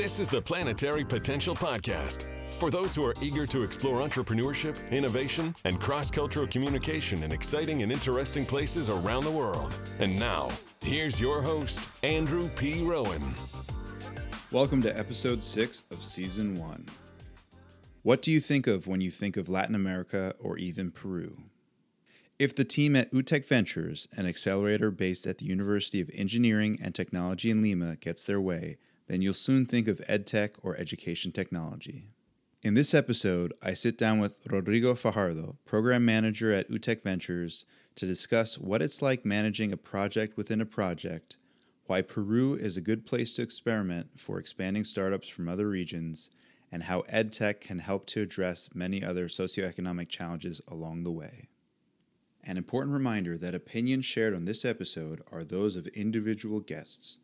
This is the Planetary Potential Podcast for those who are eager to explore entrepreneurship, innovation, and cross cultural communication in exciting and interesting places around the world. And now, here's your host, Andrew P. Rowan. Welcome to episode six of season one. What do you think of when you think of Latin America or even Peru? If the team at UTEC Ventures, an accelerator based at the University of Engineering and Technology in Lima, gets their way, then you'll soon think of EdTech or education technology. In this episode, I sit down with Rodrigo Fajardo, program manager at UTEC Ventures, to discuss what it's like managing a project within a project, why Peru is a good place to experiment for expanding startups from other regions, and how EdTech can help to address many other socioeconomic challenges along the way. An important reminder that opinions shared on this episode are those of individual guests.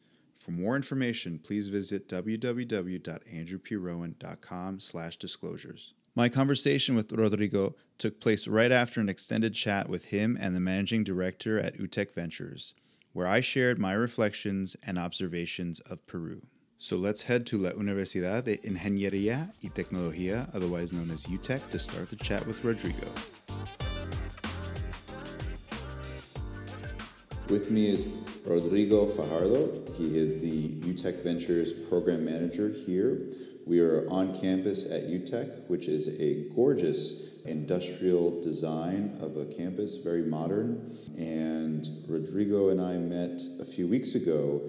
For more information, please visit www.andrewprowan.com slash disclosures. My conversation with Rodrigo took place right after an extended chat with him and the managing director at UTEC Ventures, where I shared my reflections and observations of Peru. So let's head to La Universidad de Ingeniería y Tecnología, otherwise known as UTEC, to start the chat with Rodrigo. With me is Rodrigo Fajardo. He is the UTEC Ventures program manager here. We are on campus at UTEC, which is a gorgeous industrial design of a campus, very modern. And Rodrigo and I met a few weeks ago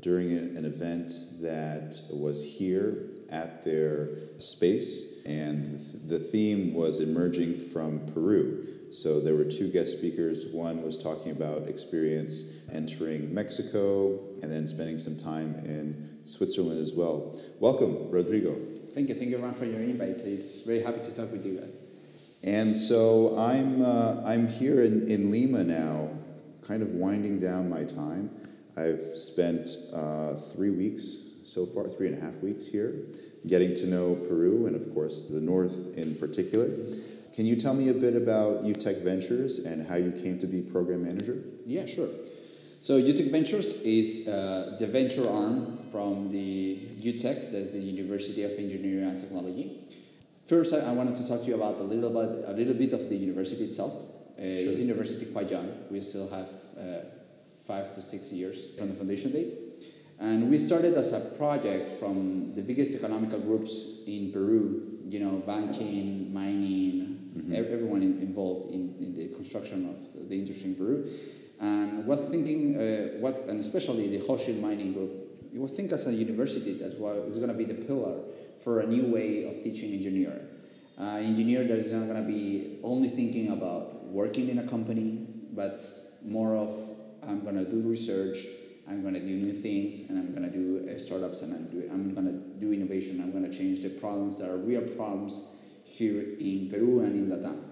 during an event that was here at their space, and the theme was emerging from Peru. So there were two guest speakers. One was talking about experience entering Mexico and then spending some time in Switzerland as well. Welcome, Rodrigo. Thank you. Thank you, Ron, for your invite. It's very happy to talk with you. And so I'm, uh, I'm here in, in Lima now, kind of winding down my time. I've spent uh, three weeks so far, three and a half weeks here, getting to know Peru and, of course, the north in particular. Can you tell me a bit about UTEC Ventures and how you came to be program manager? Yeah, sure. So UTEC Ventures is uh, the venture arm from the UTEC, that's the University of Engineering and Technology. First, I, I wanted to talk to you about a little bit, a little bit of the university itself. Uh, sure. It's university quite young. We still have uh, five to six years from the foundation date. And we started as a project from the biggest economical groups in Peru, you know, banking, mining, mm-hmm. everyone involved in, in, the construction of the industry in Peru. And was thinking, uh, what, and especially the Hochschild mining group, you would think as a university that's what is going to be the pillar for a new way of teaching engineering. Uh, engineer that is not going to be only thinking about working in a company, but more of I'm going to do research, I'm going to do new things, and I'm going to do uh, startups, and I'm, I'm going to do innovation. I'm going to change the problems that are real problems here in Peru and in Latam.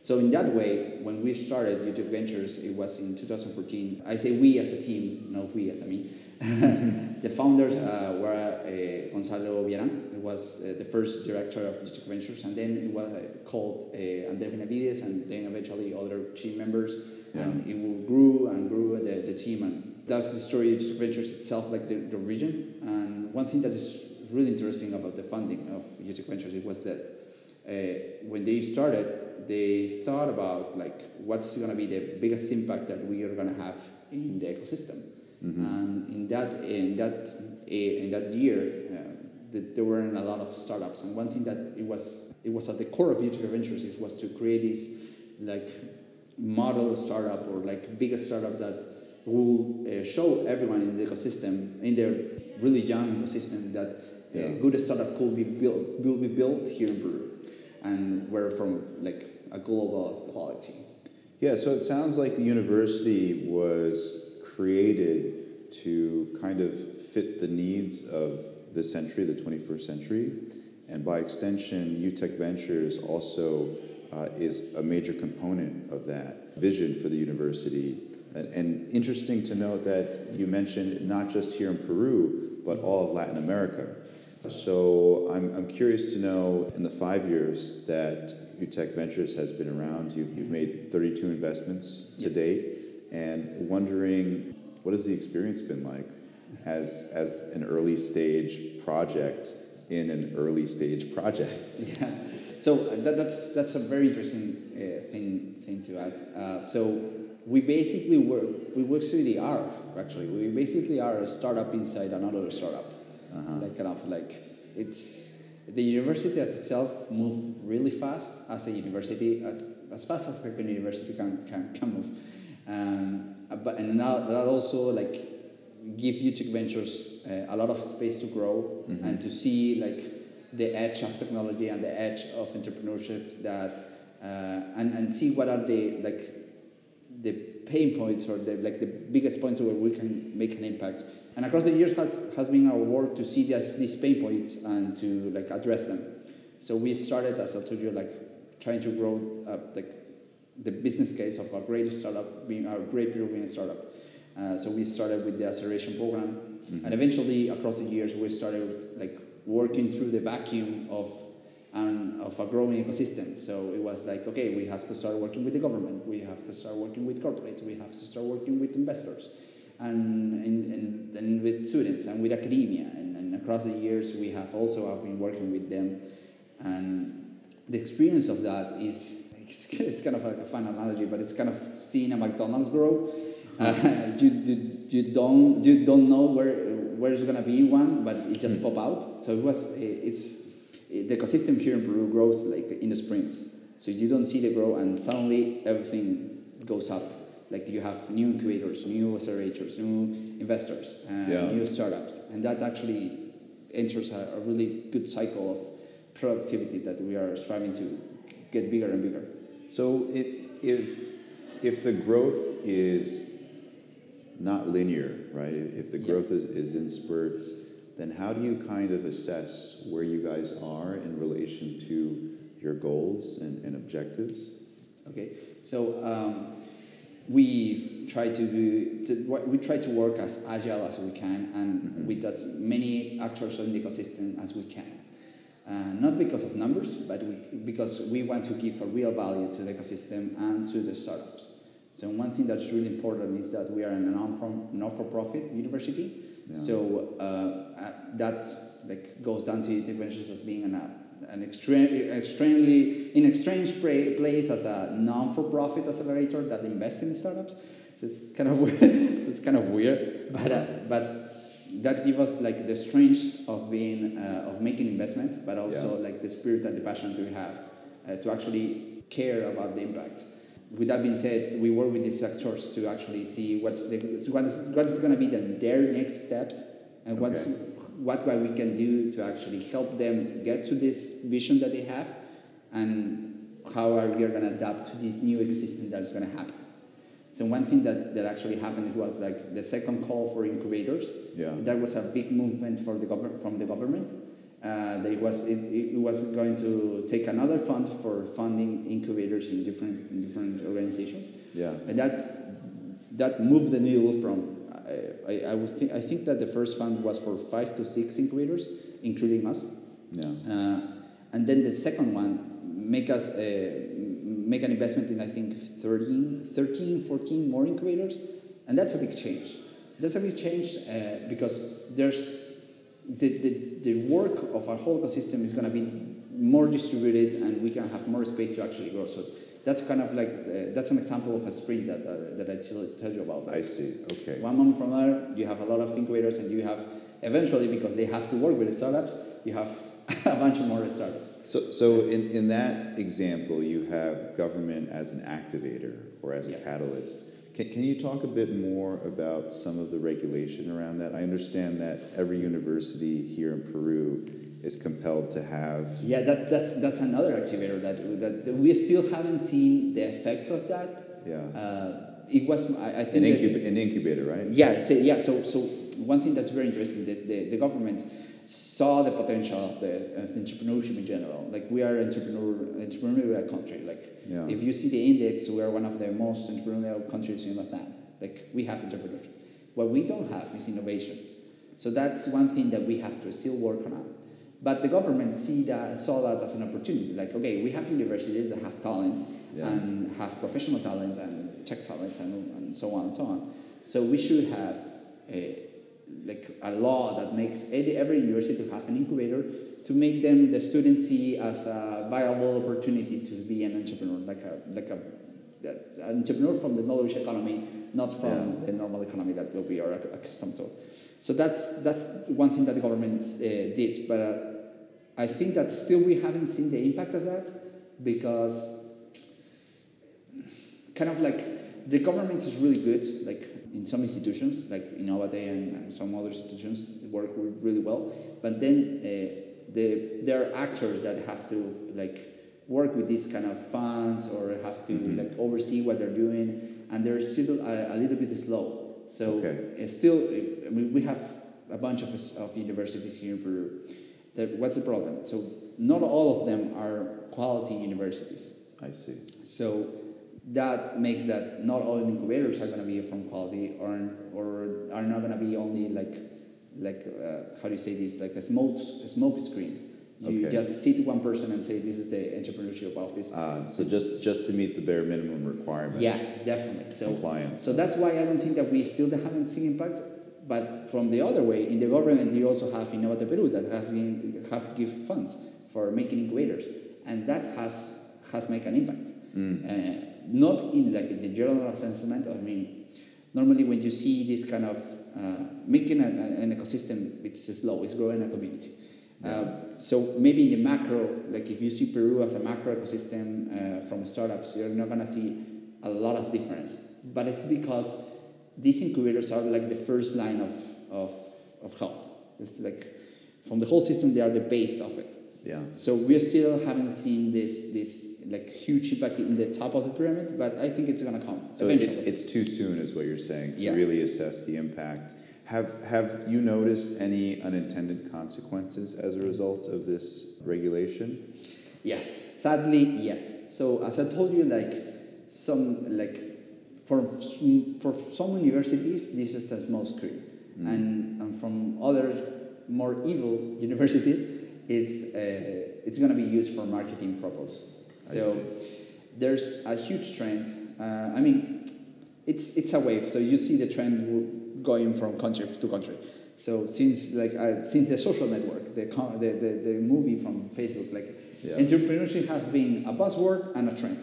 So in that way, when we started UTEC Ventures, it was in 2014. I say we as a team, not we as a me. the founders uh, were uh, Gonzalo Villaran, who was uh, the first director of UTEC Ventures, and then it was uh, called uh, Andres Benavides, and then eventually other team members. Yeah. And it grew and grew the, the team, and that's the story of UTEC Ventures itself, like the, the region. And one thing that is really interesting about the funding of UTEC Ventures it was that uh, when they started, they thought about like what's going to be the biggest impact that we are going to have in the ecosystem. Mm-hmm. And in that in that uh, in that year, uh, the, there weren't a lot of startups. And one thing that it was it was at the core of UTEC Ventures is was to create this like model startup or like biggest startup that will uh, show everyone in the ecosystem, in their really young ecosystem, that yeah. a good startup could be built, will be built here in Peru, and we're from like a global quality. Yeah, so it sounds like the university was created to kind of fit the needs of the century, the 21st century, and by extension, UTEC Ventures also uh, is a major component of that vision for the university and interesting to note that you mentioned not just here in Peru, but all of Latin America. So I'm, I'm curious to know in the five years that UTEC Ventures has been around, you, have made 32 investments to yes. date, and wondering what has the experience been like as as an early stage project in an early stage project. Yeah. So that, that's that's a very interesting uh, thing thing to ask. Uh, so we basically work we work through the R actually. We basically are a startup inside another startup. Uh-huh. Like kind of like it's the university itself moved really fast as a university as as fast as a university can can, can move. Um, but and now that also like give UTEC Ventures uh, a lot of space to grow mm-hmm. and to see like the edge of technology and the edge of entrepreneurship that uh, and and see what are the like the pain points or the like the biggest points where we can make an impact. And across the years has, has been our work to see this, these pain points and to like address them. So we started, as I told you, like trying to grow uh, like the business case of a great startup, being our great Peruvian startup. Uh, so we started with the acceleration program, mm-hmm. and eventually across the years we started like working through the vacuum of um, of a growing ecosystem. So it was like, okay, we have to start working with the government, we have to start working with corporates, we have to start working with investors, and and, and, and with students and with academia. And, and across the years we have also have been working with them, and the experience of that is it's kind of like a fun analogy, but it's kind of seeing a McDonald's grow. Uh, you, you, you don't you don't know where where it's gonna be one, but it just mm. pop out. So it was it's the ecosystem here in Peru grows like in the sprints. So you don't see the grow, and suddenly everything goes up. Like you have new incubators, new accelerators, new investors, yeah. new startups, and that actually enters a, a really good cycle of productivity that we are striving to get bigger and bigger. So it, if if the growth is not linear, right? If the growth is, is in spurts, then how do you kind of assess where you guys are in relation to your goals and, and objectives? Okay, so um, we try to do to, we try to work as agile as we can and mm-hmm. with as many actors in the ecosystem as we can. Uh, not because of numbers, but we, because we want to give a real value to the ecosystem and to the startups. So one thing that's really important is that we are a non-for-profit university. Yeah. So uh, uh, that like goes down to the interventions as being an, an extremely, extremely in extreme place as a non-for-profit accelerator that invests in startups. So it's kind of it's kind of weird, but uh, but that give us like the strength of being uh, of making investment, but also yeah. like the spirit and the passion to have uh, to actually care about the impact. With that being said, we work with these actors to actually see what's the, what is, what is going to be the, their next steps and okay. what's what we can do to actually help them get to this vision that they have and how are we going to adapt to this new ecosystem that is going to happen. So one thing that, that actually happened was like the second call for incubators. Yeah. That was a big movement for the government from the government. Uh, that it was it, it was going to take another fund for funding incubators in different in different organizations. Yeah. And that that moved the needle from I, I, would think I think that the first fund was for five to six incubators, including us. Yeah. Uh, and then the second one make us uh, make an investment in I think 13, 13, 14 more incubators, and that's a big change. That's a big change uh, because there's the, the, the work of our whole ecosystem is going to be more distributed, and we can have more space to actually grow. So that's kind of like uh, that's an example of a sprint that uh, that I tell, tell you about. That. I see. Okay. One month from there, you have a lot of incubators, and you have eventually because they have to work with the startups, you have a bunch of more startups. So, so in, in that example, you have government as an activator or as a yeah. catalyst. Can, can you talk a bit more about some of the regulation around that? I understand that every university here in Peru is compelled to have. Yeah, that, that's that's another activator that, that we still haven't seen the effects of that. Yeah. Uh, it was I, I think an, incub- an, incubator, right? Yeah. So, yeah. So so one thing that's very interesting, the, the, the government saw the potential of the, of entrepreneurship in general. Like we are entrepreneur entrepreneurial country. Like yeah. if you see the index, we are one of the most entrepreneurial countries in Latin. Like we have entrepreneurship. What we don't have is innovation. So that's one thing that we have to still work on. But the government see that, saw that as an opportunity. Like, okay, we have universities that have talent yeah. and have professional talent and tech talent and, and so on and so on. So we should have a, like a law that makes every, university to have an incubator to make them the students see as a viable opportunity to be an entrepreneur, like a like a an entrepreneur from the knowledge economy, not from Yeah. the normal economy that we are accustomed to. So that's that's one thing that the government uh, did, but uh, I think that still we haven't seen the impact of that because kind of like the government is really good, like in some institutions, like in Innovate and, and some other institutions work really well, but then uh, the there are actors that have to like work with these kind of funds or have to mm-hmm. like oversee what they're doing, and they're still a, a little bit slow. So Okay. it's still, uh, I mean, we have a bunch of, of universities here in Peru. That, what's the problem? So not all of them are quality universities. I see. So that makes that not all incubators are going to be from quality or, or are not going to be only like like uh, how do you say this like a smoke a smoke screen. You Okay. just sit one person and say this is the entrepreneurship office. Uh, so just just to meet the bare minimum requirements. Yeah, definitely. So, Compliance. so that's why I don't think that we still haven't seen impact. But from the other way, in the government, you also have Innovate Peru that have been- have give funds for making incubators, and that has has made an impact. Uh, not in like in the general assessment. I mean, normally when you see this kind of uh, making an, an ecosystem, it's slow. It's growing a community. Uh, so maybe in the macro, like if you see Peru as a macro ecosystem uh, from startups, you're not gonna see a lot of difference. But it's because these incubators are like the first line of, of, of help. It's like from the whole system, they are the base of it. Yeah. So we still haven't seen this this like huge impact in the top of the pyramid, but I think it's gonna come So it, eventually. it's too soon, is what you're saying, to Yeah. really assess the impact. Have Have you noticed any unintended consequences as a result of this regulation? Yes, sadly, yes. So as I told you, like some like for for some universities, this is a small screen, and, and from other more evil universities, it's uh, it's going to be used for marketing purpose. So there's a huge trend. Uh, I mean, it's it's a wave. So you see the trend going from country to country. So since like uh, since the social network, the, the, the the movie from Facebook, like Yeah. entrepreneurship has been a buzzword and a trend.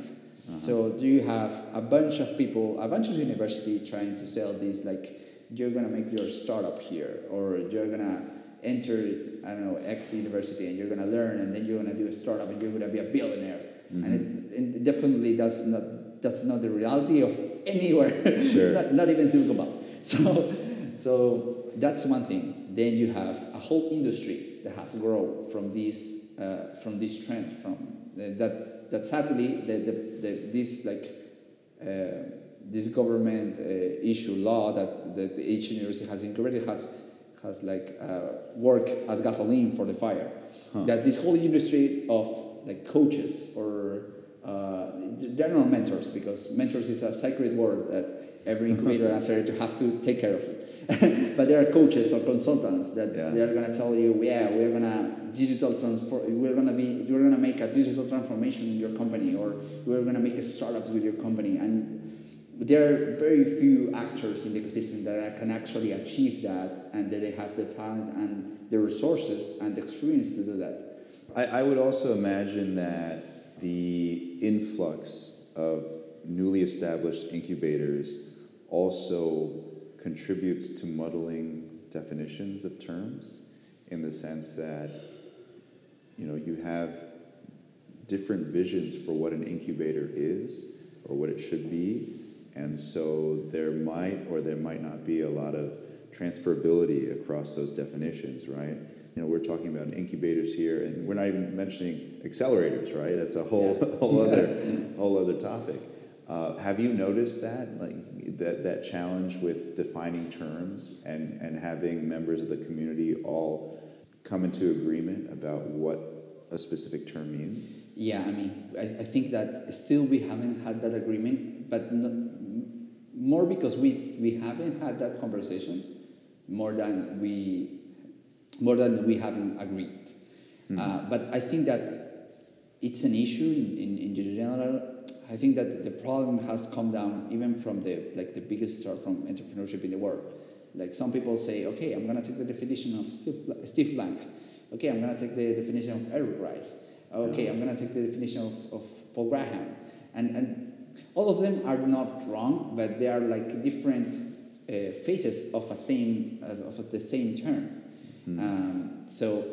So do you have a bunch of people, a bunch of university trying to sell this like you're gonna make your startup here, or you're gonna enter I don't know X university and you're gonna learn, and then you're gonna do a startup and you're gonna be a billionaire. And, it, and definitely that's not that's not the reality of anywhere, Sure. not, not even Silicon Valley. So so that's one thing. Then you have a whole industry that has grown from this uh, from this trend from uh, that that sadly the, the, the this like uh, this government uh, issue law that, that each university has incorporated has has like uh, work as gasoline for the fire. That this whole industry of like coaches or uh, they're not mentors because mentors is a sacred word that every incubator answer to have to take care of. but there are coaches or consultants that Yeah. they're gonna tell you, yeah, we're gonna digital transform, we're gonna be, you're gonna make a digital transformation in your company, or we're gonna make a startups with your company, and there are very few actors in the ecosystem that can actually achieve that, and that they have the talent and the resources and the experience to do that. I, I would also imagine that the influx of newly established incubators also contributes to muddling definitions of terms in the sense that you know you have different visions for what an incubator is or what it should be. And so there might or there might not be a lot of transferability across those definitions right? You know we're talking about incubators here and we're not even mentioning accelerators right? That's a whole Yeah. whole other whole other topic uh, have you noticed that like that that challenge with defining terms and and having members of the community all come into agreement about what a specific term means Yeah, I mean, I, I think that still we haven't had that agreement, but not, more because we, we haven't had that conversation more than we more than we haven't agreed. Uh, but I think that it's an issue in, in, in general. I think that the problem has come down even from the like the biggest start from entrepreneurship in the world. Like some people say, okay, I'm gonna take the definition of Steve, Steve Blank. Okay, I'm gonna take the definition of Eric Ries. Okay, I'm gonna take the definition of, of Paul Graham. And, and all of them are not wrong, but they are like different uh, phases of a same uh, of the same term. Hmm. Um, so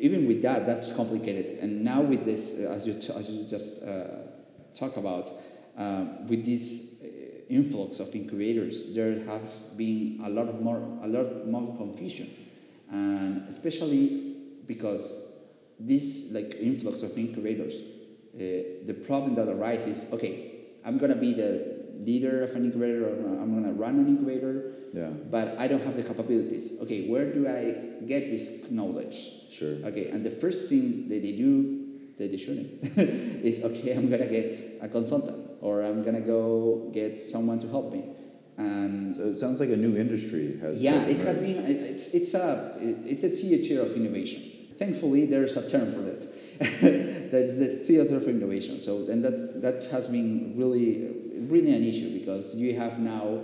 even with that, that's complicated. And now with this, uh, as you t- as you just uh, talk about, uh, with this uh, influx of incubators, there have been a lot of more a lot more confusion, and especially because this like influx of incubators, uh, the problem that arises, okay, I'm gonna be the leader of an incubator, or I'm gonna run an incubator, Yeah. but I don't have the capabilities. Okay, where do I get this knowledge? Sure. Okay, and the first thing that they do that they shouldn't is okay, I'm gonna get a consultant or I'm gonna go get someone to help me. And So it sounds like a new industry has. yeah, has it's emerged. been it's it's a it's a theater of innovation. Thankfully, there's a term for that. that is the theater of innovation. So and that that has been really really an issue because you have now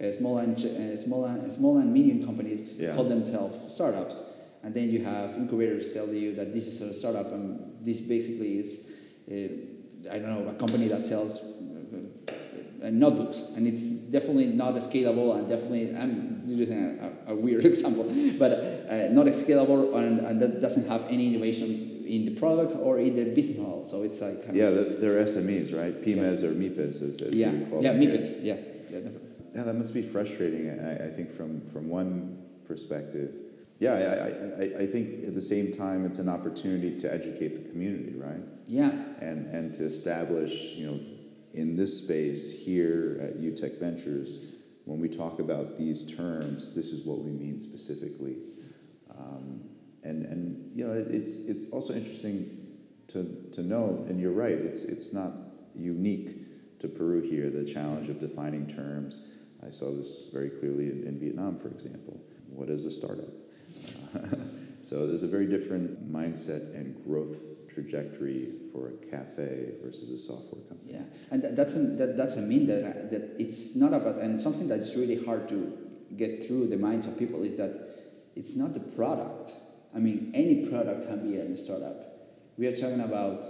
uh, small and uh, small and small and medium companies Yeah. call themselves startups, and then you have incubators tell you that this is a startup and this basically is uh, I don't know a company that sells uh, uh, notebooks, and it's definitely not scalable, and definitely I'm using a, a, a weird example, but uh, not scalable, and, and that doesn't have any innovation in the product or in the business model. So it's like kind Yeah, they're SMEs, right? PMEs or MIPEs, as, as yeah, you call yeah, them. MIPIDs, yeah, yeah, definitely. Yeah, that must be frustrating. I, I think from from one perspective. Yeah, I, I, I- think at the same time it's an opportunity to educate the community, right? yeah, And and to establish, you know, in this space here at UTEC Ventures, when we talk about these terms, this is what we mean specifically. Um, and and you know, it's it's also interesting to to know, and you're right, it's it's not unique to Peru here. The challenge of defining terms. I saw this very clearly in, in Vietnam, for example. What is a startup? so there's a very different mindset and growth trajectory for a cafe versus a software company. Yeah, and that, that's a, that, that's a mean that that it's not about and something that's really hard to get through the minds of people is that it's not the product. I mean, any product can be a startup. We are talking about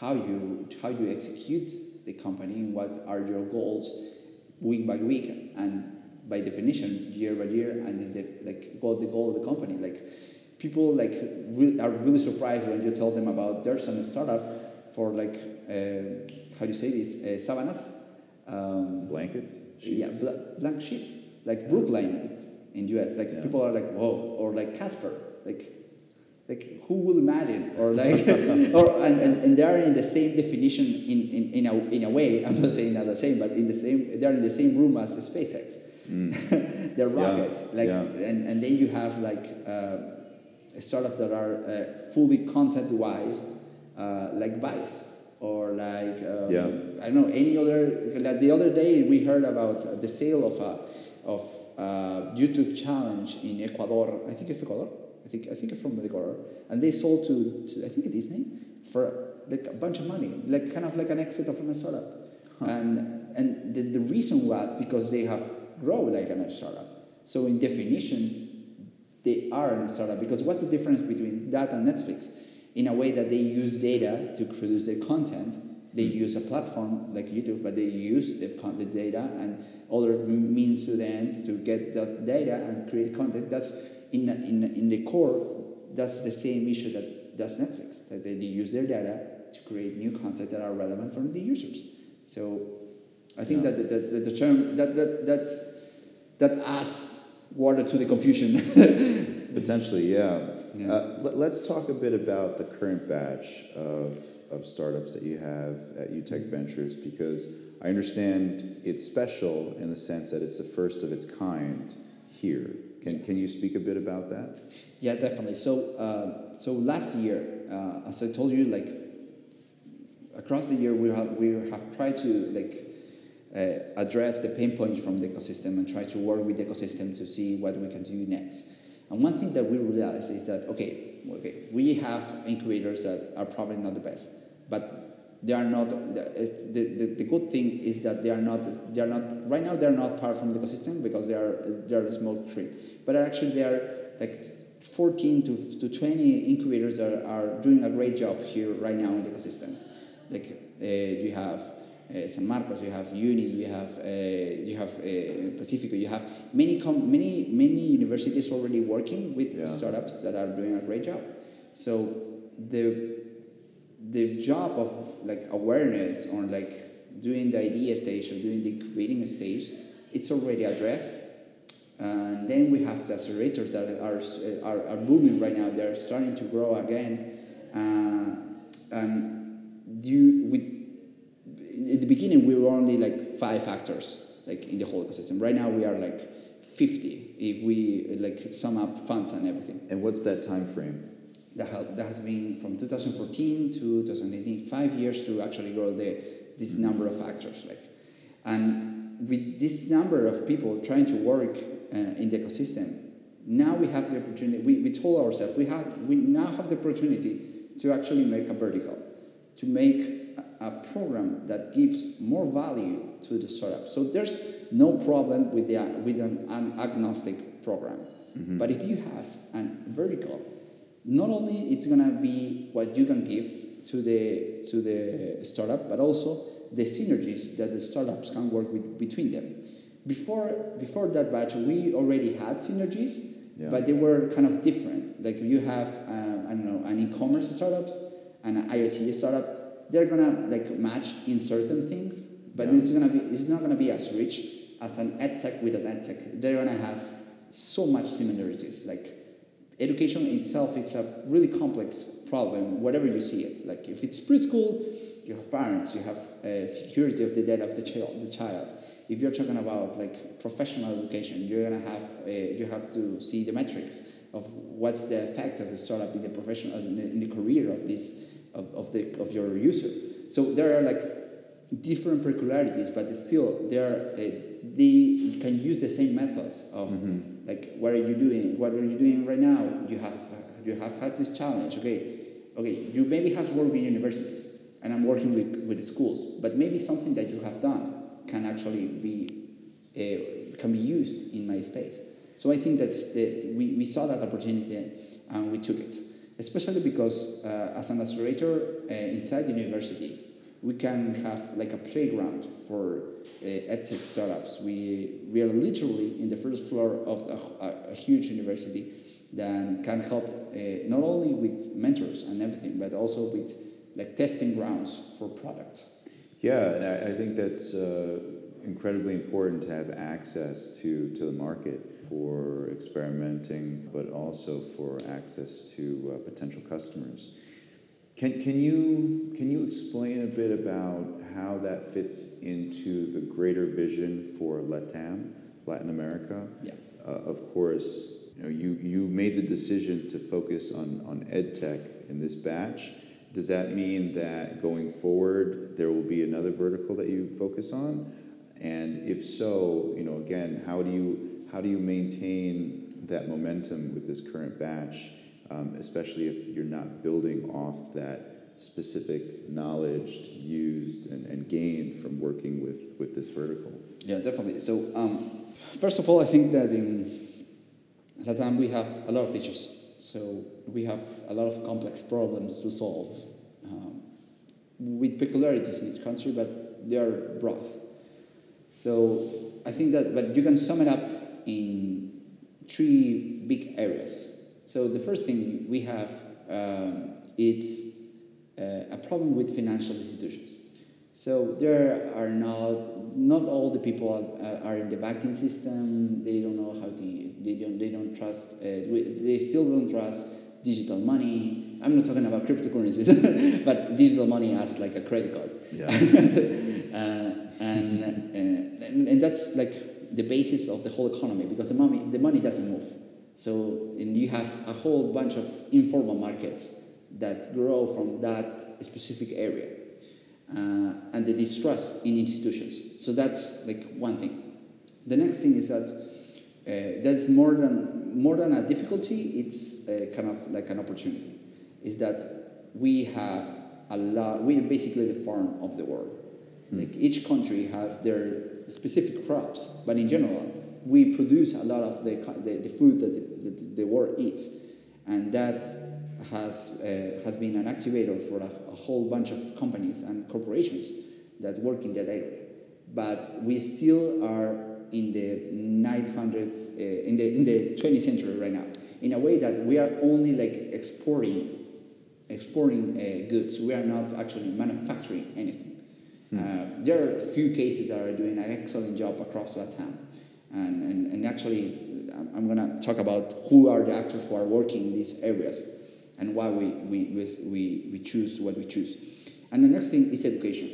how you how you execute the company and what are your goals week by week and by definition year by year and in the, like goal the goal of the company. Like people like re- are really surprised when you tell them about there's a startup for like uh, how do you say this? Uh, savanas um, Blankets? yeah bl- blank sheets. Like Brooklinen in US like Yeah. people are like whoa or like Casper. Like like who will imagine? Or like or and, and, and they are in the same definition in, in, in, a, in a way. I'm not saying not the same but in the same they're in the same room as spacex they're Yeah, rockets like yeah. and, and then you have like uh, startups that are uh, fully content wise uh, like vice or like um, Yeah. i don't know any other like the other day we heard about the sale of a of a youtube challenge in ecuador i think it's ecuador I think I think it's from Ecuador, and they sold to, to I think Disney for like a bunch of money, like kind of like an exit of a startup. And and the, the reason was because they have grown like a startup. So in definition, they are a startup because what's the difference between that and Netflix? In a way that they use data to produce their content, they mm. use a platform like YouTube, but they use the, con- the data and other means to the end to get that data and create content. That's in, in, in the core, that's the same issue that does Netflix. That they, they use their data to create new content that are relevant for the users. So I think Yeah. that the, the, the term that, that that's that adds water to the confusion. Potentially, yeah. Yeah. Uh, let, let's talk a bit about the current batch of, of startups that you have at UTEC Ventures because I understand it's special in the sense that it's the first of its kind here. Can, can you speak a bit about that? Yeah, definitely. So, uh, so last year, uh, as I told you, like across the year, we have we have tried to like address the pain points from the ecosystem and try to work with the ecosystem to see what we can do next. And one thing that we realized is that okay, okay, we have incubators that are probably not the best, but they are not the, the, the good thing is that they are not they are not right now they are not part from the ecosystem because they are they are a small tree but actually they are like 14 to, to 20 incubators are, are doing a great job here right now in the ecosystem like uh, you have uh, San Marcos, you have Uni, you have uh, you have uh, Pacifico, you have many com- many many universities already working with Yeah. startups that are doing a great job. So the the job of like awareness or like doing the idea stage or doing the creating stage, it's already addressed. And then we have the accelerators that are, are, are booming right now. They're starting to grow again. Uh, and due, we, in the beginning, we were only like five actors like in the whole ecosystem. Right now, we are like 50 if we like sum up funds and everything And what's that time frame? that, ha- that has been from 2014 to 2018, five years to actually grow the this number of actors. Like, and with this number of people trying to work uh, in the ecosystem, now we have the opportunity. We, we told ourselves we have we now have the opportunity to actually make a vertical, to make a, program that gives more value to the startup. So there's no problem with the with an, an agnostic program. But if you have a vertical, not only it's gonna be what you can give to the to the startup, but also the synergies that the startups can work with between them. Before before that batch, we already had synergies, Yeah. but they were kind of different. Like you have uh, I don't know an e-commerce startups and an IoT startup. They're gonna like match in certain things, but Yeah. it's gonna be it's not gonna be as rich as an edtech with an edtech. They're gonna have so much similarities. Like education itself, it's a really complex problem, whatever you see it. Like if it's preschool, you have parents, you have uh, security of the data of the child. The child. If you're talking about like professional education, you're gonna have uh, you have to see the metrics of what's the effect of the startup in the professional in the, in the career of this of, of the of your user. So there are like different peculiarities, but still there uh, they you can use the same methods of like what are you doing? What are you doing right now? You have you have had this challenge. Okay, okay. You maybe have worked with universities, and I'm working with with the schools, but maybe something that you have done can actually be uh, can be used in my space. So I think that the, we, we saw that opportunity and we took it, especially because uh, as an accelerator uh, inside the university, we can have like a playground for uh, edtech startups. We, we are literally in the first floor of a, a, a huge university that can help uh, not only with mentors and everything, but also with like testing grounds for products. Yeah, I, I think that's uh, incredibly important to have access to, to the market for experimenting, but also for access to uh, potential customers. Can, can you can you explain a bit about how that fits into the greater vision for LATAM, Latin America? Yeah. Uh, of course, you know you, you made the decision to focus on on edtech in this batch. Does that mean that going forward there will be another vertical that you focus on? And if so, you know, again, how do you how do you maintain that momentum with this current batch, um, especially if you're not building off that specific knowledge used and, and gained from working with, with this vertical? Yeah, definitely. So, um, first of all, I think that in Latam we have a lot of issues. So we have a lot of complex problems to solve um, with peculiarities in each country, but they are broad. So I think that, but you can sum it up in three big areas. So the first thing we have, um, it's uh, a problem with financial institutions. So there are not not all the people are, are in the banking system. They don't know how to. They don't. They don't trust. Uh, they still don't trust digital money. I'm not talking about cryptocurrencies, but digital money as like a credit card. Yeah. uh, and, uh, and that's like the basis of the whole economy because the money the money doesn't move. So and you have a whole bunch of informal markets that grow from that specific area uh, and the distrust in institutions. So that's like one thing. The next thing is that uh, that's more than more than a difficulty. It's uh, kind of like an opportunity. Is that we have a lot. We're basically the farm of the world. Like each country have their specific crops, but in general, we produce a lot of the the, the food that the, the, the world eats, and that has uh, has been an activator for a, a whole bunch of companies and corporations that work in that area. But we still are in the 900 uh, in the in the 20th century right now, in a way that we are only like exporting exporting uh, goods. We are not actually manufacturing anything. Uh, there are a few cases that are doing an excellent job across Latam. And, and, and actually, I'm, going to talk about who are the actors who are working in these areas and why we, we, we, we, we choose what we choose. And the next thing is education.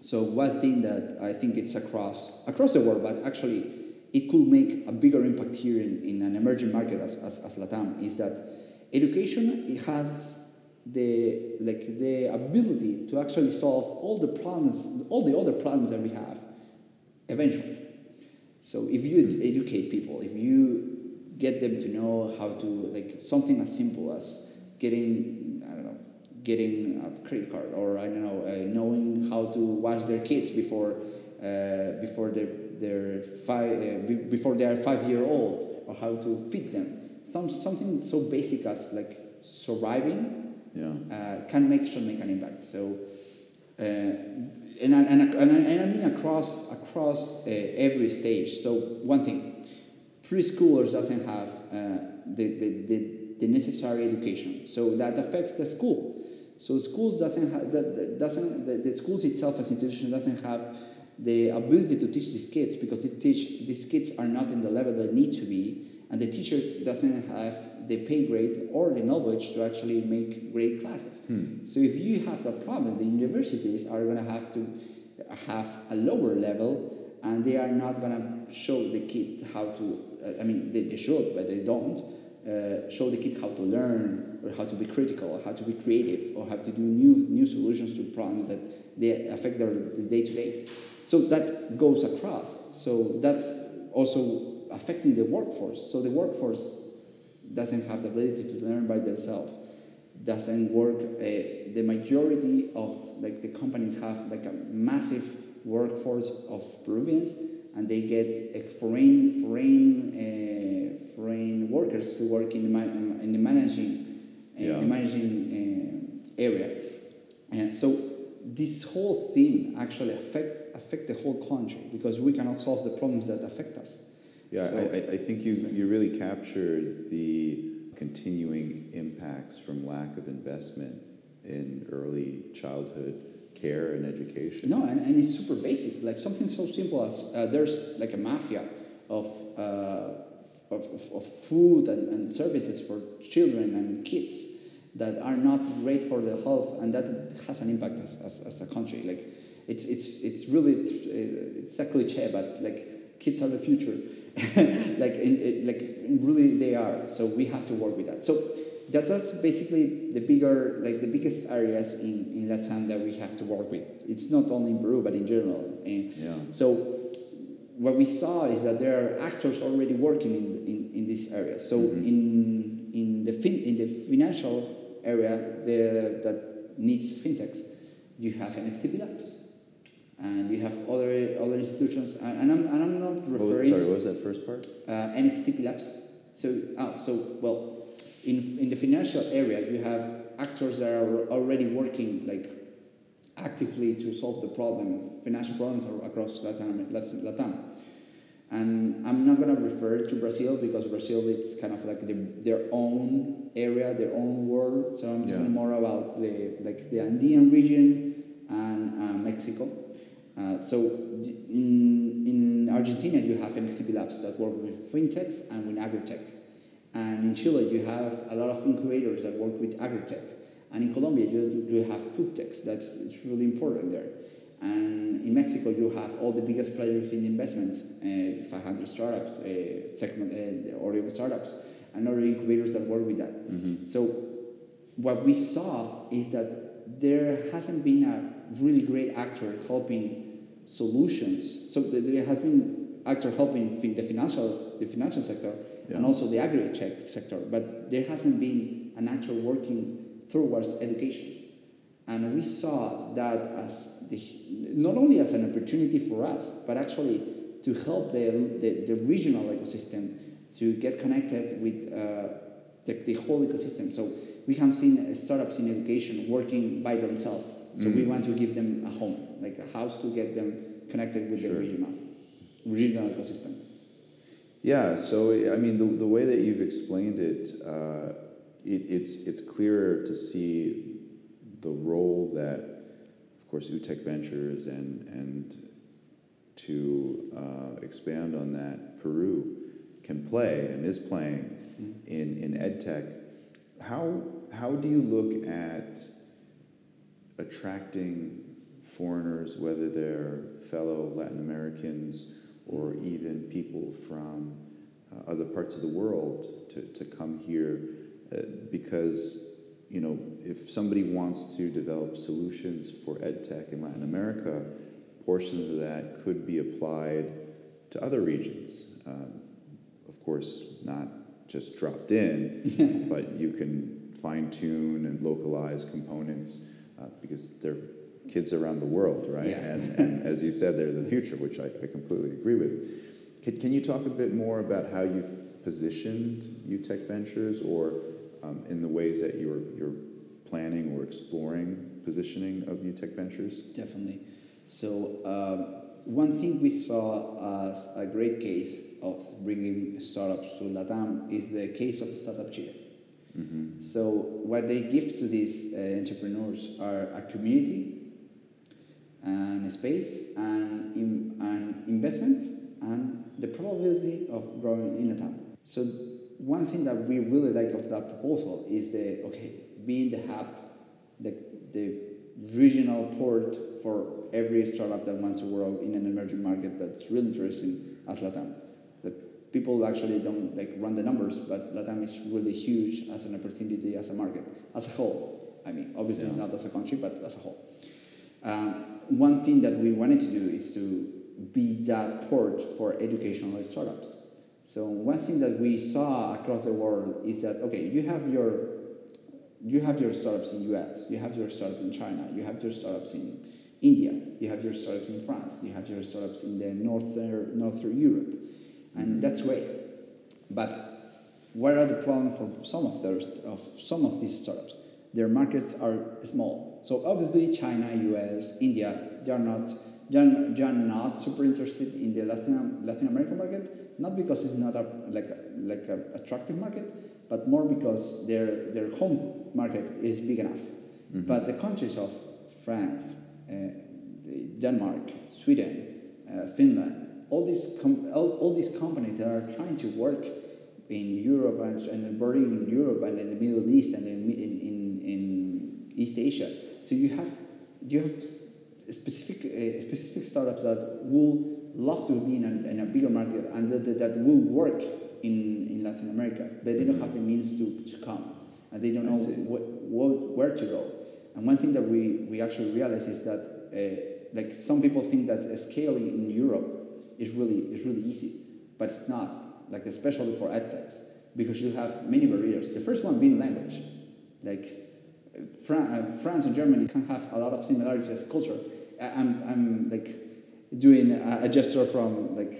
So one thing that I think it's across across the world, but actually it could make a bigger impact here in, in an emerging market as, as, as Latam is that education it has the like the ability to actually solve all the problems, all the other problems that we have, eventually. So if you ed- educate people, if you get them to know how to like something as simple as getting I don't know getting a credit card or I don't know uh, knowing how to wash their kids before uh, before they're, they're five uh, be- before they are five year old or how to feed them Some, something so basic as like surviving Yeah. uh, can make should make an impact. So, uh, and, I, and, and, I, and I mean across across uh, every stage. So one thing, preschoolers doesn't have uh, the, the, the, the necessary education, so that affects the school. So schools doesn't have that doesn't the, the schools itself as institution doesn't have the ability to teach these kids because they teach these kids are not in the level they need to be, and the teacher doesn't have the pay grade or the knowledge to actually make great classes. So if you have the problem, the universities are going to have to have a lower level, and they are not going to show the kid how to. Uh, I mean, they, they should, but they don't. Uh, show the kid how to learn, or how to be critical, or how to be creative, or how to do new new solutions to problems that they affect their day to day. So that goes across. So that's also affecting the workforce. So the workforce doesn't have the ability to learn by themselves doesn't work uh, the majority of like the companies have like a massive workforce of peruvians and they get uh, foreign foreign uh, foreign workers to work in the, man, in the managing uh, Yeah. the managing uh, area and so this whole thing actually affect affect the whole country because we cannot solve the problems that affect us Yeah, So- I, I- I think you, you really captured the continuing impacts from lack of investment in early childhood care and education. No, and, and it's super basic. Like something so simple as uh, there's like a mafia of, uh, of, of, of food and, and services for children and kids that are not great for their health, and that has an impact as, as, as a country. Like it's it's it's really uh, it's a cliche, but like kids are the future. like in, it, like really they are. So we have to work with that. So that, that's basically the bigger like the biggest areas in, in Latam that we have to work with. It's not only in Peru but in general. And Yeah. So what we saw is that there are actors already working in in, in this area. So mm-hmm. in in the fin, in the financial area the, that needs fintechs, you have NXTP Labs. And you have other other institutions, and and I'm, and I'm not What was- referring sorry, to what was that first part? uh, NXTP Labs. So, oh, so well, in in the financial area, you have actors that are already working like actively to solve the problem, financial problems across Latin, Latin, Latam. And I'm not gonna refer to Brazil because Brazil it's kind of like the, their own area, their own world. So I'm talking Yeah. more about the like the Andean region and uh, Mexico. Uh, so in, in Argentina you have NXTP Labs that work with fintechs and with agritech. And in Chile you have a lot of incubators that work with agritech. And in Colombia you, you have food techs. That's it's really important there. And in Mexico you have all the biggest players in investment, uh, 500 startups, uh, tech, uh, or startups, and other incubators that work with that. So what we saw is that there hasn't been a really great actor helping solutions. So there has been actor helping the financial the financial sector and also the agri-tech sector, but there hasn't been an actor working towards education. and we saw that as the, not only as an opportunity for us, but actually to help the, the, the regional ecosystem to get connected with uh, the, the whole ecosystem. So we have seen startups in education working by themselves. So we want to give them a home, like a house to get them connected with Sure. the regional, regional ecosystem. Yeah, so I mean, the, the way that you've explained it, uh, it, it's it's clearer to see the role that, of course, UTEC Ventures and and to uh, expand on that, Peru can play and is playing in in edtech. How how do you look at attracting foreigners, whether they're fellow Latin Americans or even people from uh, other parts of the world to, to come here uh, because you know if somebody wants to develop solutions for edtech in Latin America, portions of that could be applied to other regions. Um, of course, not just dropped in, but you can fine tune and localize components uh, because they're kids around the world, right? Yeah. And, and as you said, they're the future, which I, I completely agree with. Can, can you talk a bit more about how you've positioned UTEC Ventures or um, in the ways that you're, you're planning or exploring positioning of UTEC Ventures? Definitely. So um, one thing we saw as a great case of bringing startups to Latam is the case of Startup Chile. So what they give to these uh, entrepreneurs are a community and space and, in, and investment and the probability of growing in Latam. So one thing that we really like of that proposal is the okay being the hub, the, the regional port for every startup that wants to grow in an emerging market that's really interesting as Latam. The people actually don't like run the numbers, but Latam is really huge as an opportunity as a market as a whole. I mean, obviously Yeah. not as a country, but as a whole. Um, one thing that we wanted to do is to be that port for educational startups. So one thing that we saw across the world is that okay, you have your you have your startups in US, you have your startup in China, you have your startups in India, you have your startups in France, you have your startups in the northern northern Europe, and mm-hmm. that's great. But what are the problems for some of those of some of these startups? Their markets are small. So obviously China, US, India, they are not they are, they are not super interested in the Latin Latin American market, not because it's not a like a, like a attractive market, but more because their their home market is big enough. But the countries of France, uh, Denmark, Sweden, uh, Finland, all these com- all, all these companies that are trying to work in Europe and, and burning in Europe and in the Middle East and in, in, in East Asia. So you have you have specific uh, specific startups that will love to be in a, in a bigger market and that, that, will work in, in Latin America, but they don't have the means to, to come and they don't know what, what, where to go. And one thing that we, we actually realize is that uh, like some people think that scaling in Europe is really is really easy, but it's not. Like especially for edtechs, because you have many barriers. The first one being language. Like Fran- uh, France and Germany can have a lot of similarities as culture. I- I'm, I'm like doing a, a gesture from like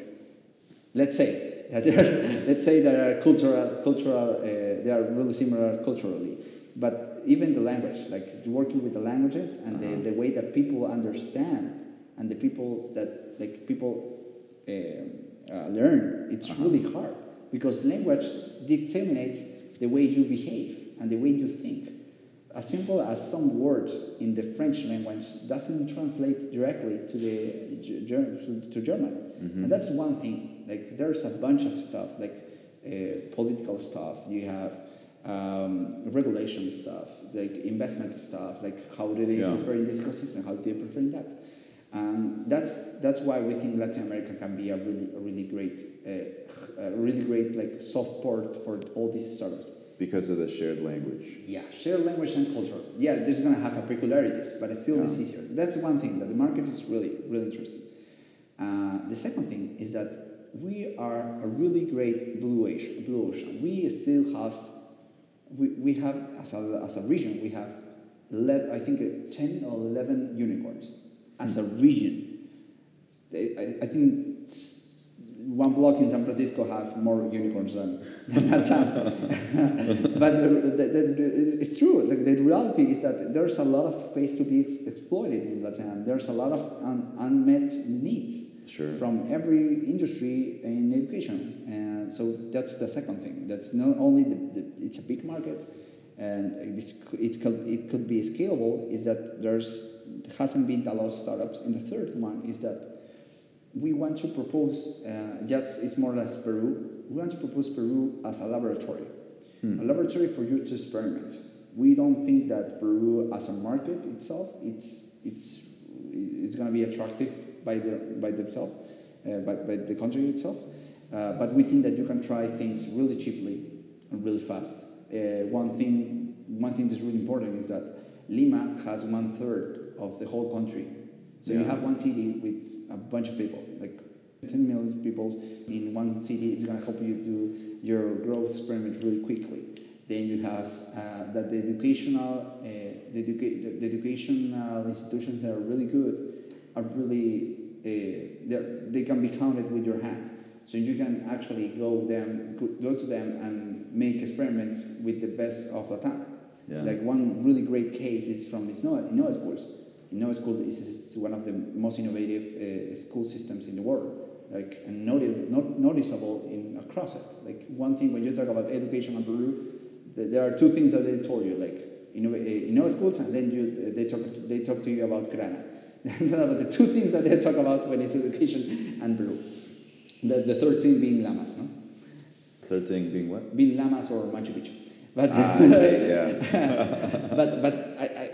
let's say that are, let's say they are cultural cultural uh, they are really similar culturally. But even the language like working with the languages and the, the way that people understand and the people that like people uh, uh, learn it's really hard because language determines the way you behave and the way you think as simple as some words in the French language doesn't translate directly to the to, German, and that's one thing. Like there's a bunch of stuff, like uh, political stuff. You have um, regulation stuff, like investment stuff. Like how do they Yeah. prefer in this ecosystem? How do they prefer in that? Um, that's that's why we think Latin America can be a really a really great uh, a really great like soft port for all these startups. Because of the shared language. Yeah, shared language and culture. Yeah, there's gonna have a peculiarities, but it's still Yeah. easier. That's one thing that the market is really really interesting. Uh, the second thing is that we are a really great blue ocean. Blue ocean. We still have we, we have as a, as a region we have 11, I think uh, 10 or 11 unicorns as a region. I, I think one block in San Francisco have more unicorns than, than Latam. but the, the, the, it's true. Like the reality is that there's a lot of space to be ex- exploited in Latam. There's a lot of un, unmet needs Sure. from every industry in education. And so that's the second thing. That's not only the, it's a big market, and it's, it could it could be scalable. Is that there's hasn't been a lot of startups. And the third one is that we want to propose uh, just it's more or less Peru. We want to propose Peru as a laboratory, a laboratory for you to experiment. We don't think that Peru as a market itself it's it's it's going to be attractive by the by themselves, uh, by, by the country itself. Uh, but we think that you can try things really cheaply and really fast. Uh, one thing one thing that's really important is that Lima has one third of the whole country. So you have one city with a bunch of people, 10 million people in one city. It's going to help you do your growth experiment really quickly. Then you have uh, that the educational, uh, the, educa- the educational institutions that are really good are really uh, they're- can be counted with your hand. So you can actually go them go go to them and make experiments with the best of the time. Yeah. Like one really great case is from Innova, Innova schools. Innova school is, is one of the most innovative uh, school systems in the world. Like and noti- not noticeable in across it. Like one thing when you talk about education in Peru, th- there are two things that they told you. Like Innova, uh, Innova schools, and then you they talk they talk to you about Grana. the two things that they talk about when it's education and Peru. The, the third thing being Lamas, no? Third thing being what? Being Lamas or Machu Picchu. But Ah, see, yeah. but but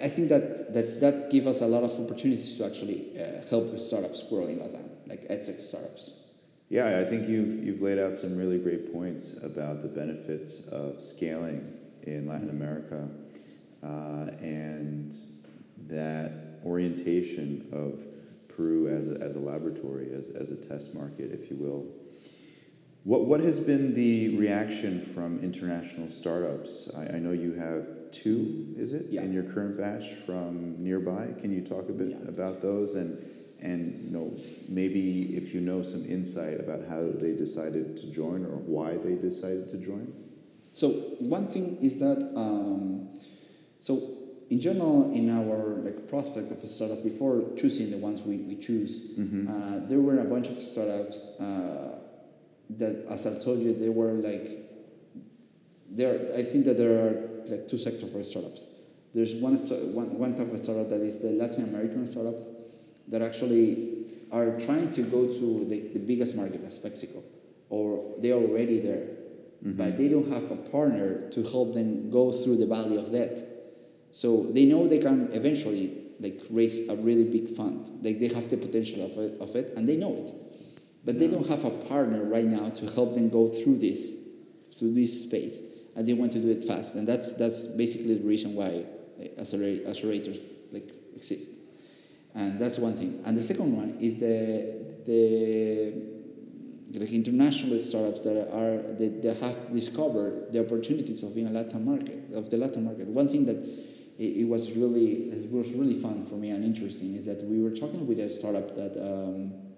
I, think that that that gives us a lot of opportunities to actually uh, help startups grow in Latam, like edtech startups. Yeah, I think you've you've laid out some really great points about the benefits of scaling in Latin America uh, and that orientation of Peru as a, as a laboratory, as, as a test market, if you will. What what has been the reaction from international startups? I, I know you have two, is it, Yeah. in your current batch from nearby. Can you talk a bit Yeah. about those and and you know maybe if you know some insight about how they decided to join or why they decided to join? So one thing is that um, so in general in our like prospect of a startup before choosing the ones we, we choose, uh, there were a bunch of startups uh, that as I told you they were like there I think that there are like two sectors for startups. There's one, one one type of startup that is the Latin American startups that actually are trying to go to like the biggest market as Mexico, or they're already there, mm-hmm. but they don't have a partner to help them go through the valley of death. So they know they can eventually like raise a really big fund. Like they have the potential of it, of it and they know it. But they don't have a partner right now to help them go through this, through this space. And they want to do it fast. And that's that's basically the reason why accelerators like exist. And that's one thing. And the second one is the the like international startups that are that, that have discovered the opportunities of being a Latin market of the Latin market. One thing that it, it was really it was really fun for me and interesting is that we were talking with a startup that um,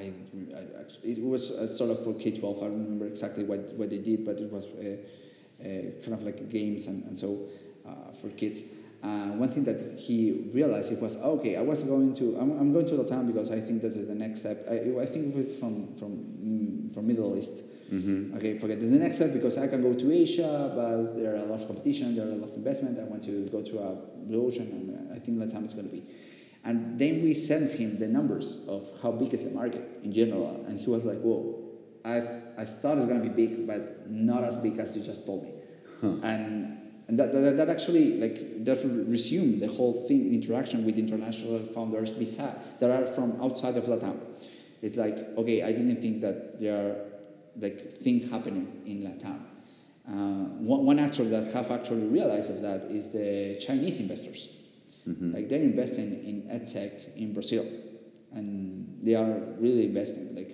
I, I it was a of for K twelve. I don't remember exactly what, what they did, but it was uh, uh, kind of like games and, and so uh, for kids. Uh, one thing that he realized it was okay. I was going to I'm, I'm going to Latam because I think this is the next step. I, I think it was from from mm, from Middle East. Mm-hmm. Okay, forget the next step because I can go to Asia, but there are a lot of competition, there are a lot of investment. I want to go to a blue ocean, and I think Latam is going to be. And then we sent him the numbers of how big is the market in general, and he was like, "Whoa, I I thought it's going to be big, but not as big as you just told me." And and that, that, that actually like that resumed the whole thing interaction with international founders beside that are from outside of Latam. It's like okay, I didn't think that there are like things happening in Latam. Uh, one, one actually that have actually realized of that is the Chinese investors. Like they're investing in edtech in Brazil, and they are really investing. Like,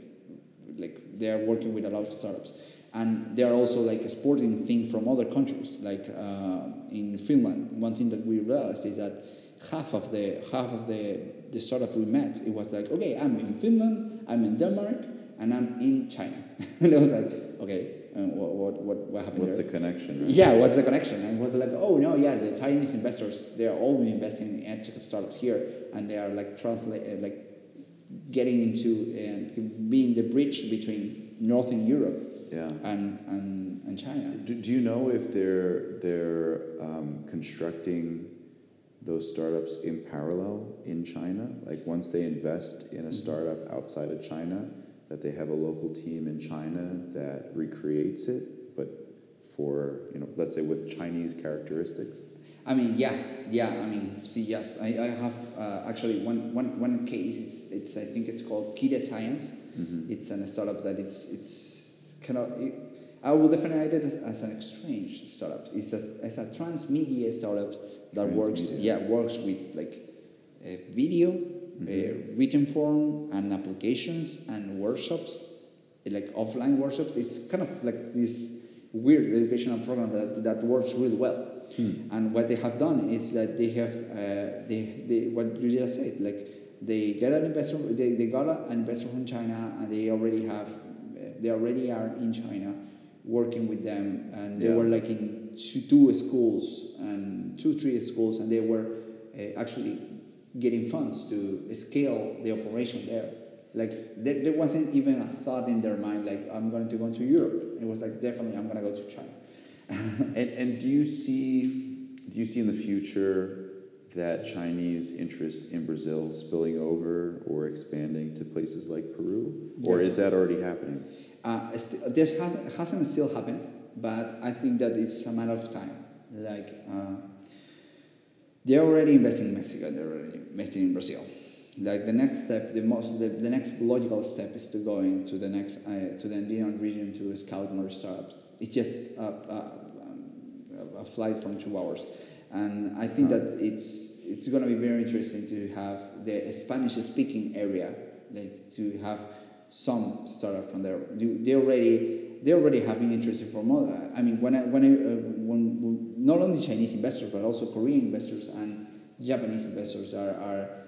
like they are working with a lot of startups. and they are also like exporting things from other countries. Like uh, in Finland, one thing that we realized is that half of the half of the the startup we met, it was like, okay, I'm in Finland, I'm in Denmark, and I'm in China. and it was like, okay, uh, what, what, what, what happened What's there? the connection? right? Yeah, what's the connection? And it was like, oh no, yeah, the Chinese investors they are all investing in edge startups here, and they are like translate uh, like getting into and being the bridge between Northern Europe Yeah. and and, and China. Do, do you know if they're they're um, constructing those startups in parallel in China? Like once they invest in a startup outside of China, that they have a local team in China that recreates it, but for you know, let's say with Chinese characteristics. I mean, yeah, yeah. I mean, see, yes, I, I have uh, actually one, one, one case. It's, it's I think it's called Kide Science. Mm-hmm. It's an, a startup that it's, it's kind of. It, I would define it as, as an exchange startup. It's a, it's a transmedia startup that works, yeah, works with like uh, video, written form, and applications and workshops, like offline workshops. It's kind of like this weird educational program that, that works really well. And what they have done is that they have uh, they, they what you just said like they get an investor they, they got an investor from China and they already have uh, they already are in China working with them and they Yeah. were like in two, two schools and two three schools and they were uh, actually getting funds to scale the operation there. Like there, there wasn't even a thought in their mind like I'm going to go to Europe. It was like definitely I'm going to go to China. And and do you see do you see in the future that Chinese interest in Brazil spilling over or expanding to places like Peru, or is that already happening? Uh, there has, hasn't still happened, but I think that it's a matter of time. Like uh, they're already investing in Mexico, they're already investing in Brazil. Like the next step, the most, the, the next logical step is to go into the next uh, to the Andean region to scout more startups. It's just a, a, a flight from two hours, and I think that it's it's going to be very interesting to have the Spanish-speaking area, like to have some startup from there. Do- They already they already have been interested for more. I mean, when I, when I, uh, when, not only Chinese investors but also Korean investors and Japanese investors are, are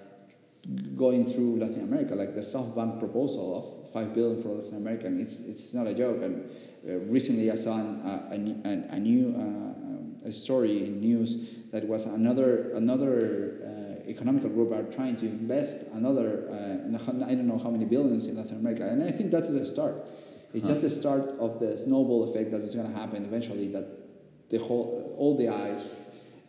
going through Latin America, like the SoftBank proposal of five billion for Latin America. It's it's not a joke. And uh, recently I saw an, a, a, new- a, new uh, a story in news that was another another uh, economical group are trying to invest another uh, I don't know how many billions in Latin America, and I think that's the start. It's just the start of the snowball effect that is going to happen eventually. That the whole all the eyes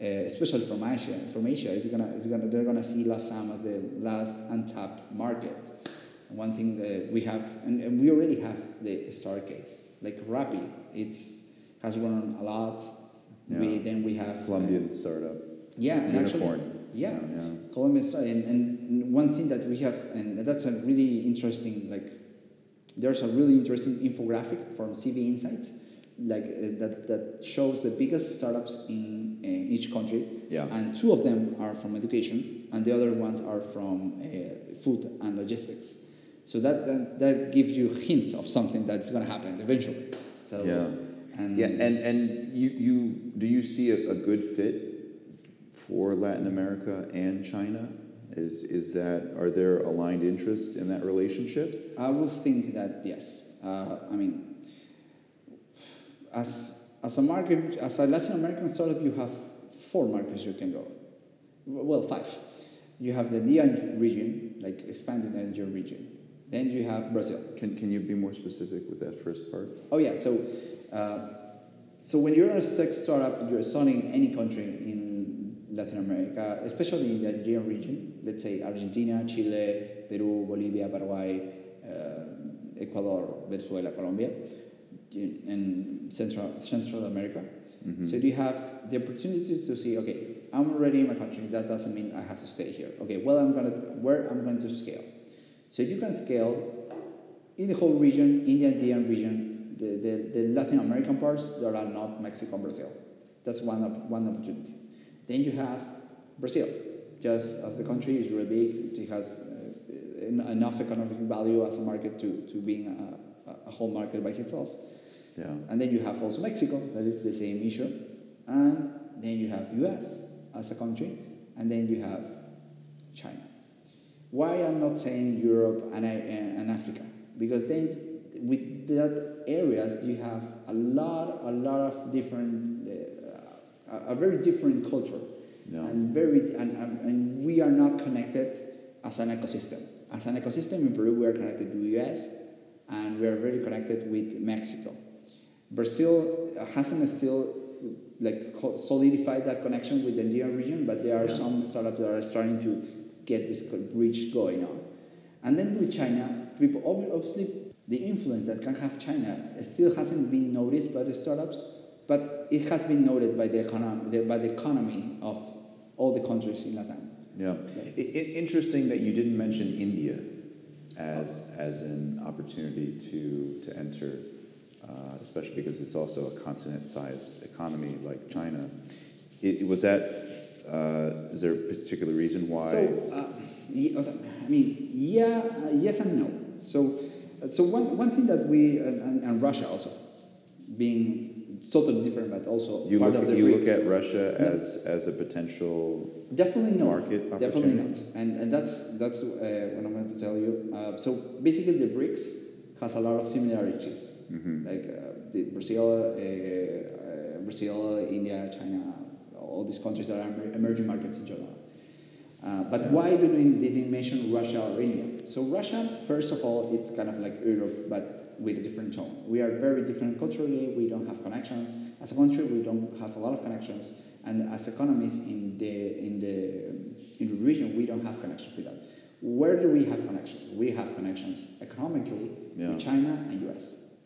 uh, especially from Asia, from Asia, is gonna, is gonna, they're gonna see LATAM as the last untapped market. One thing that we have, and, and we already have the star case, like Rappi, it's has grown a lot. We then we have Colombian startup. yeah, and Unicorn. actually, yeah, Yeah, yeah. Colombia is- and, and one thing that we have, and that's a really interesting, like, there's a really interesting infographic from CB Insights, like uh, that that shows the biggest startups in, in each country, Yeah. and two of them are from education, and the other ones are from uh, food and logistics. So that, that that gives you hints of something that's going to happen eventually. So Yeah. and Yeah, and and you you do you see a, a good fit for Latin America and China? Is is that are there aligned interests in that relationship? I would think that yes. Uh, I mean, as as a market, as a Latin American startup, you have four markets you can go. Well, five. You have the Andean region, like expanding the Andean region. Then you have Brazil. Can can you be more specific with that first part? Oh yeah. So, uh, so when you're a tech startup, you're starting in any country in Latin America, especially in the Andean region. Let's say Argentina, Chile, Peru, Bolivia, Paraguay, uh, Ecuador, Venezuela, Colombia, and Central Central America. So you have the opportunity to see, okay, I'm already in my country. That doesn't mean I have to stay here. Okay, well, I'm gonna where I'm going to scale. So you can scale in the whole region, in the Andean region, the, the, the Latin American parts that are not Mexico and Brazil. That's one, one opportunity. Then you have Brazil. Just as the country is really big, it has uh, enough economic value as a market to, to being a, a- whole market by itself. Yeah. And then you have also Mexico, that is the same issue. And then you have US as a country, and then you have China. Why I'm not saying Europe and, and Africa? Because then with that areas you have a lot, a lot of different, a very different culture, Yeah. and very, and, and, and we are not connected as an ecosystem. As an ecosystem in Peru, we are connected to the US, and we are very connected with Mexico. Brazil hasn't still like solidified that connection with the Andean region, but there are Yeah. some startups that are starting to get this bridge going on. And then with China, people ob- obviously the influence that can have China still hasn't been noticed by the startups, but it has been noted by the economy by the economy of all the countries in Latin. Yeah. I, interesting that you didn't mention India as as an opportunity to to enter, uh, especially because it's also a continent-sized economy like China. It, was that uh, is there a particular reason why? So, uh, I mean, yeah, uh, yes and no. So, uh, so one, one thing that we and, and Russia also being it's totally different, but also you part look of at, the you look at Russia No. as as a potential Definitely no. market Definitely not. And and that's that's uh, what I'm going to tell you. Uh, so basically, the BRICS has a lot of similarities, Mhm. like uh, Brazil, uh, uh, Brazil, India, China, all these countries that are emerging markets in general. Uh, but why do we didn't mention Russia or India? So Russia, first of all, it's kind of like Europe, but with a different tone. We are very different culturally. We don't have connections. As a country, we don't have a lot of connections, and as economies in the in the in the region, we don't have connections with them. Where do we have connections? We have connections economically Yeah. with China and U.S.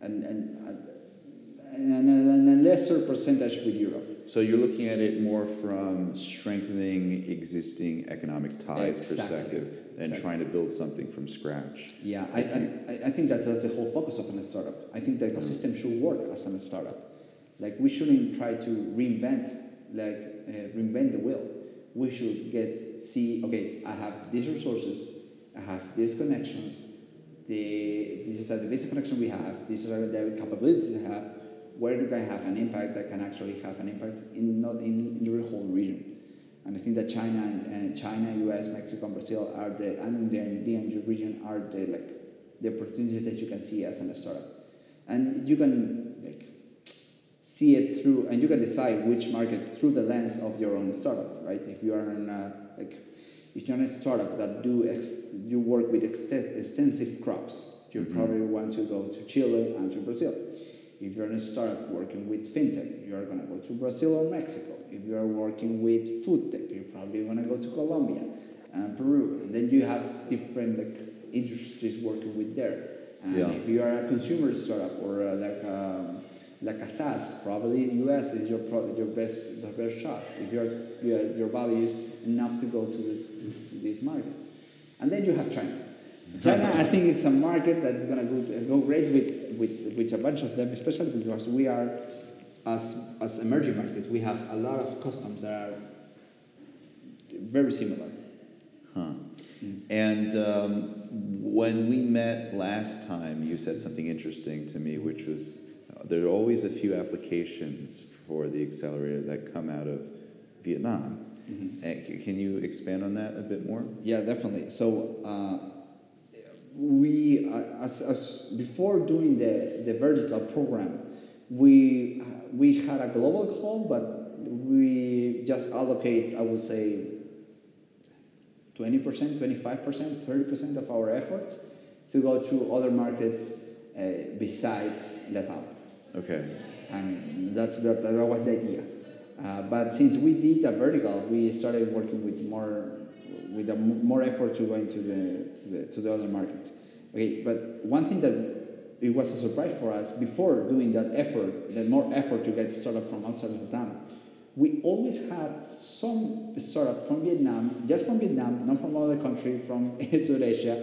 and and, and, and a lesser percentage with Europe. So you're looking at it more from strengthening existing economic ties Exactly. perspective than Exactly. trying to build something from scratch. Yeah, I, I, I think that that's the whole focus of a startup. I think the ecosystem should work as a startup. Like we shouldn't try to reinvent, like uh, reinvent the wheel. We should get see. Okay, I have these resources. I have these connections. The these are the basic connection we have. These are the capabilities I have. Where do I have an impact that can actually have an impact in not in, in the whole region? And I think that China and, and China, U.S., Mexico, and Brazil are the and the Andean region are the like the opportunities that you can see as a startup, and you can like see it through, and you can decide which market through the lens of your own startup, right? If you are in a, uh, like if you're in a startup that do ex, you work with ext- extensive crops, you mm-hmm. probably want to go to Chile and to Brazil. If you're in a startup working with fintech, you are going to go to Brazil or Mexico. If you are working with food tech, you're probably going to go to Colombia and Peru. And then you have different like industries working with there. And Yeah. if you are a consumer startup or uh, like um, like a SaaS, probably US is your pro- your best the best shot. If your your, your value is enough to go to this, this these markets, and then you have China. China, I think it's a market that is going to go, go great with, with, with a bunch of them, especially because we are, as, as emerging markets, we have a lot of customs that are very similar. Huh. And um, when we met last time, you said something interesting to me, which was uh, there are always a few applications for the accelerator that come out of Vietnam. And c- can you expand on that a bit more? Yeah, definitely. So uh, we, uh, as, as before doing the, the vertical program, we we had a global call, but we just allocate, I would say, 20%, 25%, 30% of our efforts to go to other markets uh, besides Latam. Okay. I mean, that's that, that was the idea. Uh, but since we did a vertical, we started working with more with a m- more effort to go into the to the, to the other markets. Okay, but one thing that it was a surprise for us before doing that effort, the more effort to get startup from outside of Vietnam, we always had some startup from Vietnam, just from Vietnam, not from other country, from South Asia.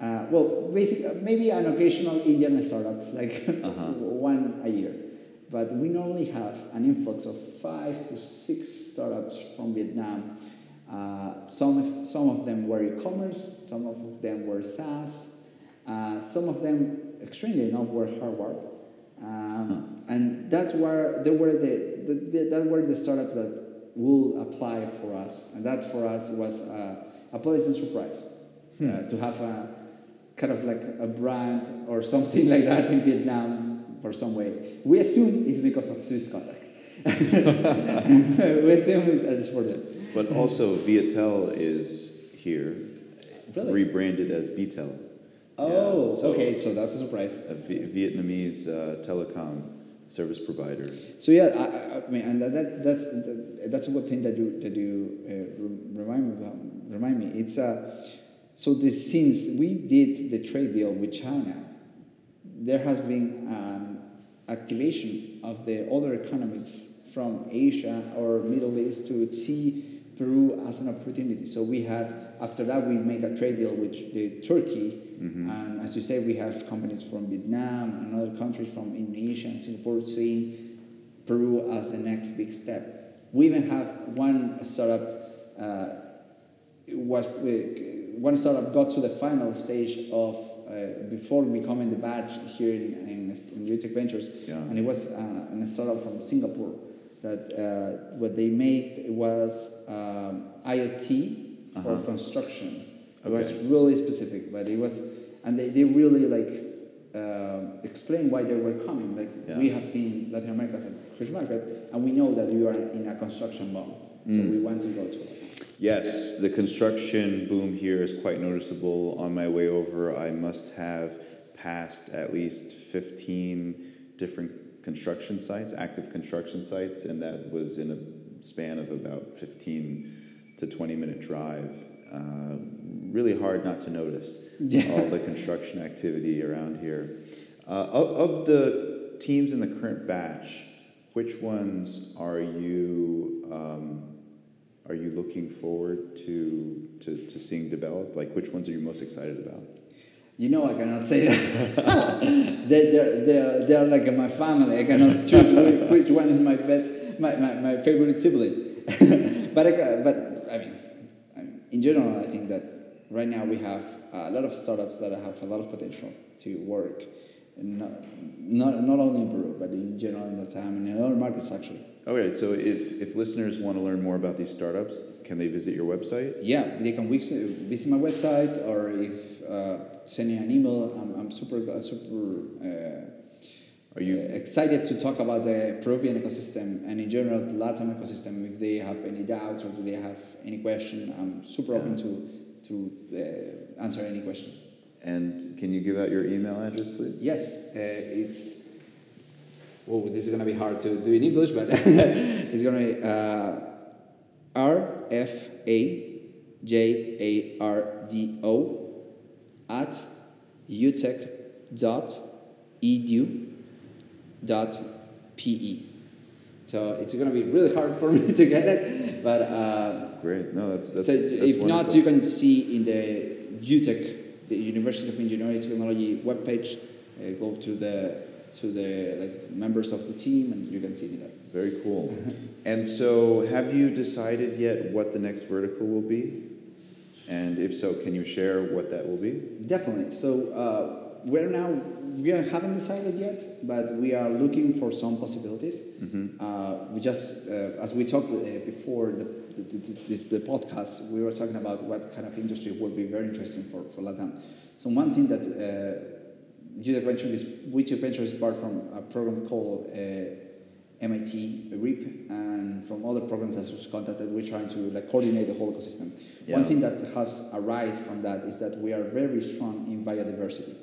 Uh, well, basically, maybe an occasional Indian startup, like Uh-huh. one a year. But we normally have an influx of five to six startups from Vietnam. Uh, some, some of them were e-commerce, some of them were SaaS, uh, some of them, extremely enough, were hardware. Um, And that were there were the, the, the that were the startups that will apply for us, and that for us was uh, a pleasant surprise uh, to have a kind of like a brand or something like that in Vietnam for some way. We assume it's because of Swisscontact. we assume it's for them. But also, Viettel is here, Really? rebranded as Bitel. Oh, so- okay, so that's a surprise. a Vietnamese uh, telecom service provider. So yeah, I, I- I mean, and that, that that's that, that's a good thing that you that you uh, remind me about, remind me. It's uh, so the since we did the trade deal with China, there has been um, activation of the other economies from Asia or Middle East to see Peru as an opportunity. So we had after that we make a trade deal with the Turkey, and as you say, we have companies from Vietnam and other countries from Indonesia and Singapore seeing Peru as the next big step. We even have one startup. Uh, was uh, one startup got to the final stage of uh, before becoming the badge here in, in, in UTEC Ventures, Yeah. and it was uh, a startup from Singapore that uh, what they made was um, IoT for Uh-huh. construction. It was really specific, but it was, and they, they really like um explain why they were coming. Like Yeah. we have seen Latin America as a huge market, and we know that you are in a construction boom, so Mm. we want to go to Latin. Yes, the construction boom here is quite noticeable. On my way over, I must have passed at least 15 different construction sites, active construction sites, and that was in a span of about 15 to 20 minute drive. Uh, really hard not to notice Yeah. all the construction activity around here. Uh, of, of the teams in the current batch, which ones are you um, are you looking forward to, to to seeing develop? Like, which ones are you most excited about? You know I cannot say that. they, they're, they're, they're like my family. I cannot choose which, which one is my best, my, my, my favorite sibling. but, I, but I mean, I mean, in general, I think that right now we have a lot of startups that have a lot of potential to work, not, not, not only in Peru, but in general in Latam and in other markets actually. Okay, so if, if listeners want to learn more about these startups, can they visit your website? Yeah, they can visit my website or if uh, send me an email. I'm, I'm super uh, super uh, Are you excited to talk about the Peruvian ecosystem and in general the Latin ecosystem. If they have any doubts or do they have any question, I'm super open to to uh, answer any question. and can you give out your email address, please? Yes, uh, it's. Oh, this is gonna be hard to do in English, but it's gonna be uh, R F A J A R D O at utech.edu dot edu dot pe. So it's gonna be really hard for me to get it, but. Uh, Great. No, that's that's. so that's if not, you can see in the UTEC, the University of Engineering Technology webpage, uh, go to the to the like members of the team, and you can see me there. Very cool. and so, have you decided yet what the next vertical will be? And if so, can you share what that will be? Definitely. So uh, we're now we are, haven't decided yet, but we are looking for some possibilities. Uh, we just uh, as we talked uh, before the the, the, the, the podcast, we were talking about what kind of industry would be very interesting for for Latam. So one thing that UTEC Venture is UTEC Venture is part from a program called uh, MIT REAP and from other programs that was contacted, we're trying to like coordinate the whole ecosystem. One thing that has arise from that is that we are very strong in biodiversity,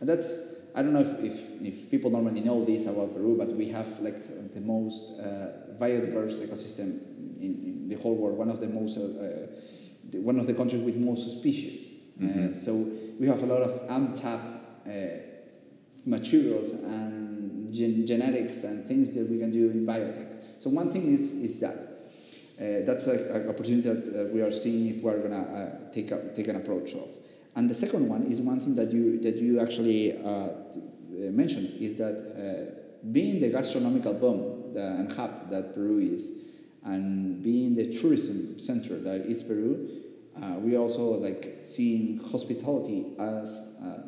and that's I don't know if, if, if people normally know this about Peru, but we have like the most uh, biodiverse ecosystem in, in the whole world. One of the most uh, uh, the- one of the countries with most species. Uh, so we have a lot of untapped materials and gen- genetics and things that we can do in biotech. So one thing is is that. Uh, that's an opportunity that uh, we are seeing if we're gonna uh, take a, take an approach of. And the second one is one thing that you that you actually uh, mentioned is that uh, being the gastronomical boom and hub that Peru is, and being the tourism center that is Peru, uh, we are also like seeing hospitality as uh,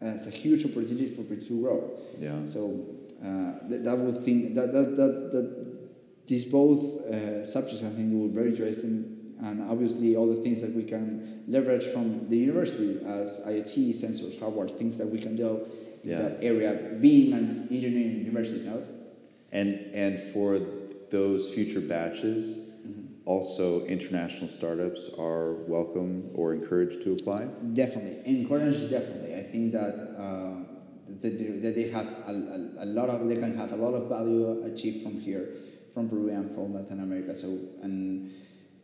as a huge opportunity for people to grow. Yeah. So uh, that, that would think that that that, that these both uh, subjects I think were very interesting, and obviously all the things that we can leverage from the university as IoT, sensors, hardware, things that we can do in Yeah. that area, being an engineering university. No? And and for those future batches, also international startups are welcome or encouraged to apply. Definitely, encourage definitely. I think that uh, that, they, that they have a, a, a lot of they can have a lot of value achieved from here, from Peru and from Latin America. So and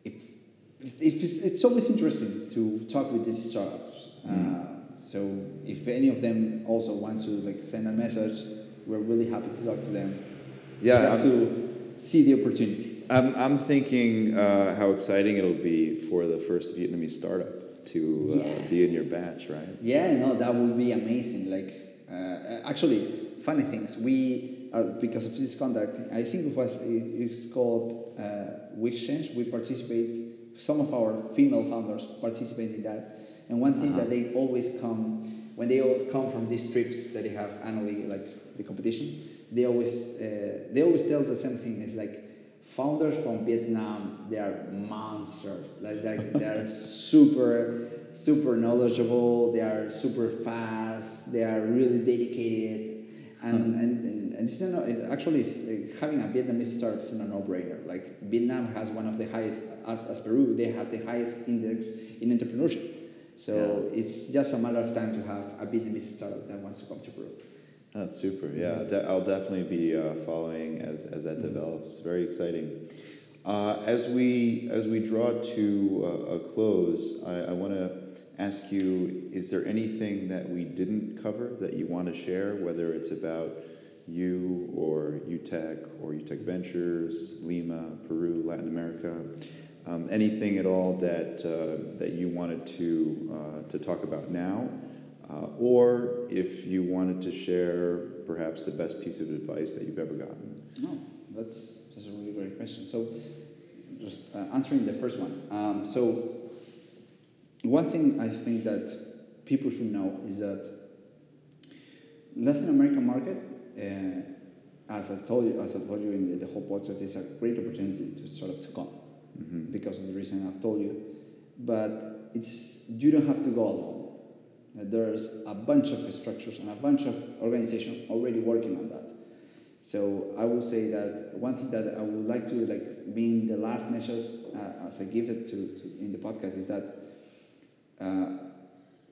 if if it's, it's always interesting to talk with these startups. Uh, so if any of them also want to like send a message, we're really happy to talk to them. Yeah, just to see the opportunity. I'm, I'm thinking uh, how exciting it'll be for the first Vietnamese startup to uh, be in your batch, right? Yeah, no, that would be amazing. Like, uh, actually, funny things. We, uh, because of this contact, I think it was it, it's called uh, WeXchange. We participate. Some of our female founders participate in that. And one thing that they always come when they all come from these trips that they have annually, like the competition, they always uh, they always tell the same thing. It's like founders from Vietnam, they are monsters. Like, like they are super, super knowledgeable. They are super fast. They are really dedicated. And, and, and, and it's it actually is, uh, having a Vietnamese startup is a no-brainer. Like Vietnam has one of the highest, as, as Peru, they have the highest index in entrepreneurship. So it's just a matter of time to have a Vietnamese startup that wants to come to Peru. That's super. Yeah, de- I'll definitely be uh, following as, as that develops. Very exciting. Uh, as we as we draw to uh, a close, I, I want to ask you: Is there anything that we didn't cover that you want to share? Whether it's about you or UTEC or UTEC Ventures, Lima, Peru, Latin America, um, anything at all that uh, that you wanted to uh, to talk about now, uh, or if you wanted to share perhaps the best piece of advice that you've ever gotten. No, that's that's a really great question. So, just uh, answering the first one. Um, so, one thing I think that people should know is that Latin American market, uh, as I told you, as I told you in the, whole podcast, is a great opportunity to start up to come because of the reason I've told you. But it's you don't have to go alone. There's a bunch of structures and a bunch of organizations already working on that. So I would say that one thing that I would like to like being the last message uh, as I give it to, to in the podcast is that uh,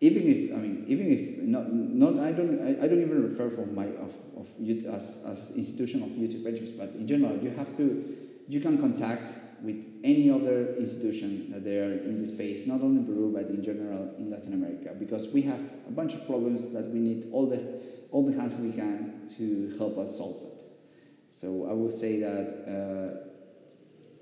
even if I mean even if not not I don't I, I don't even refer from my of of youth as as institution of UTEC Ventures, but in general you have to you can contact with any other institution that they are in the space, not only in Peru but in general in Latin America, because we have a bunch of problems that we need all the all the hands we can to help us solve it. So I would say that. Uh,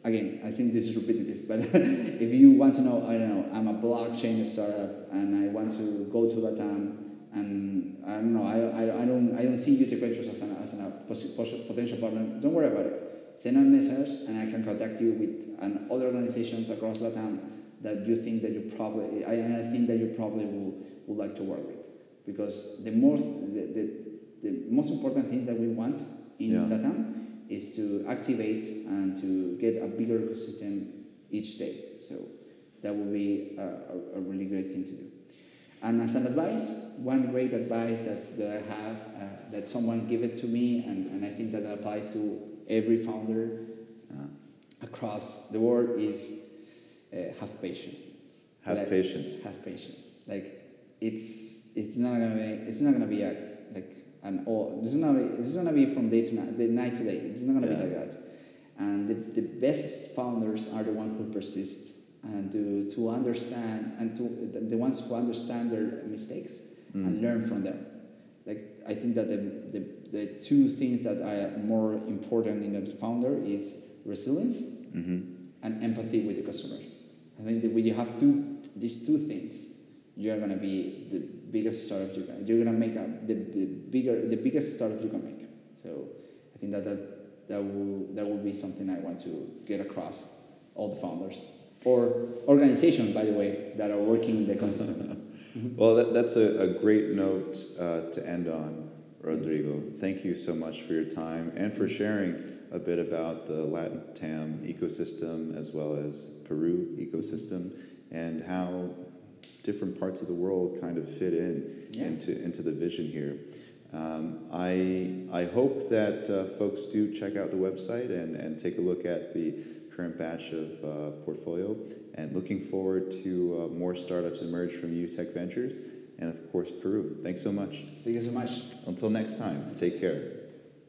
again, I think this is repetitive, but if you want to know, I don't know, I'm a blockchain startup and I want to go to Latam and I don't know, I, I, I don't I don't see UTEC Ventures as an, as a potential partner. Don't worry about it. Send a message and I can contact you with an, other organizations across Latam that you think that you probably I, and I think that you probably will would like to work with because the more the, the, the most important thing that we want in Yeah. Latam is to activate and to get a bigger ecosystem each day. So that would be a, a, a really great thing to do. And as an advice, one great advice that, that I have, uh, that someone gave it to me, and, and I think that applies to every founder uh, across the world is uh, have patience. Have Like, patience. Have patience. Like it's it's not gonna be it's not gonna be a like an all it's not gonna be, it's gonna be from day to night, the night to day. It's not gonna Yeah. be like that. And the, the best founders are the ones who persist and to, to understand and to the, the ones who understand their mistakes Mm. and learn from them. Like I think that the, the, the two things that are more important in a founder is resilience Mm-hmm. and empathy with the customer. I think that when you have two these two things, you're gonna be the biggest startup you can. You're gonna make a, the, the bigger the biggest startup you can make. So I think that that that will that will be something I want to get across all the founders or organizations, by the way, that are working in the ecosystem. Well, that, that's a, a great note uh, to end on, Rodrigo. Thank you so much for your time and for sharing a bit about the LATAM ecosystem as well as Peru ecosystem and how different parts of the world kind of fit in Yeah. into, into the vision here. Um, I, I hope that uh, folks do check out the website and, and take a look at the current batch of uh, portfolio and looking forward to uh, more startups emerge from UTEC Ventures and of course Peru. Thanks so much. Thank you so much. Until next time, take care.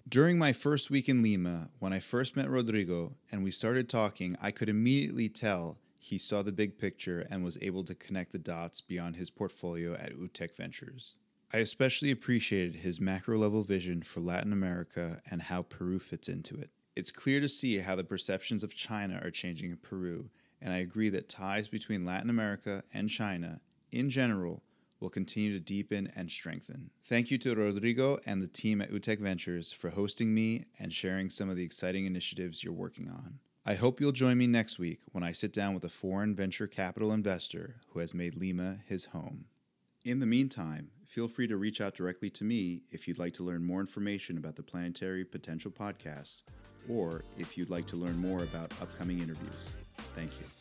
During my first week in Lima, when I first met Rodrigo and we started talking, I could immediately tell he saw the big picture and was able to connect the dots beyond his portfolio at UTEC Ventures. I especially appreciated his macro level vision for Latin America and how Peru fits into it. It's clear to see how the perceptions of China are changing in Peru, and I agree that ties between Latin America and China, in general, will continue to deepen and strengthen. Thank you to Rodrigo and the team at UTEC Ventures for hosting me and sharing some of the exciting initiatives you're working on. I hope you'll join me next week when I sit down with a foreign venture capital investor who has made Lima his home. In the meantime, feel free to reach out directly to me if you'd like to learn more information about the Planetary Potential Podcast or if you'd like to learn more about upcoming interviews. Thank you.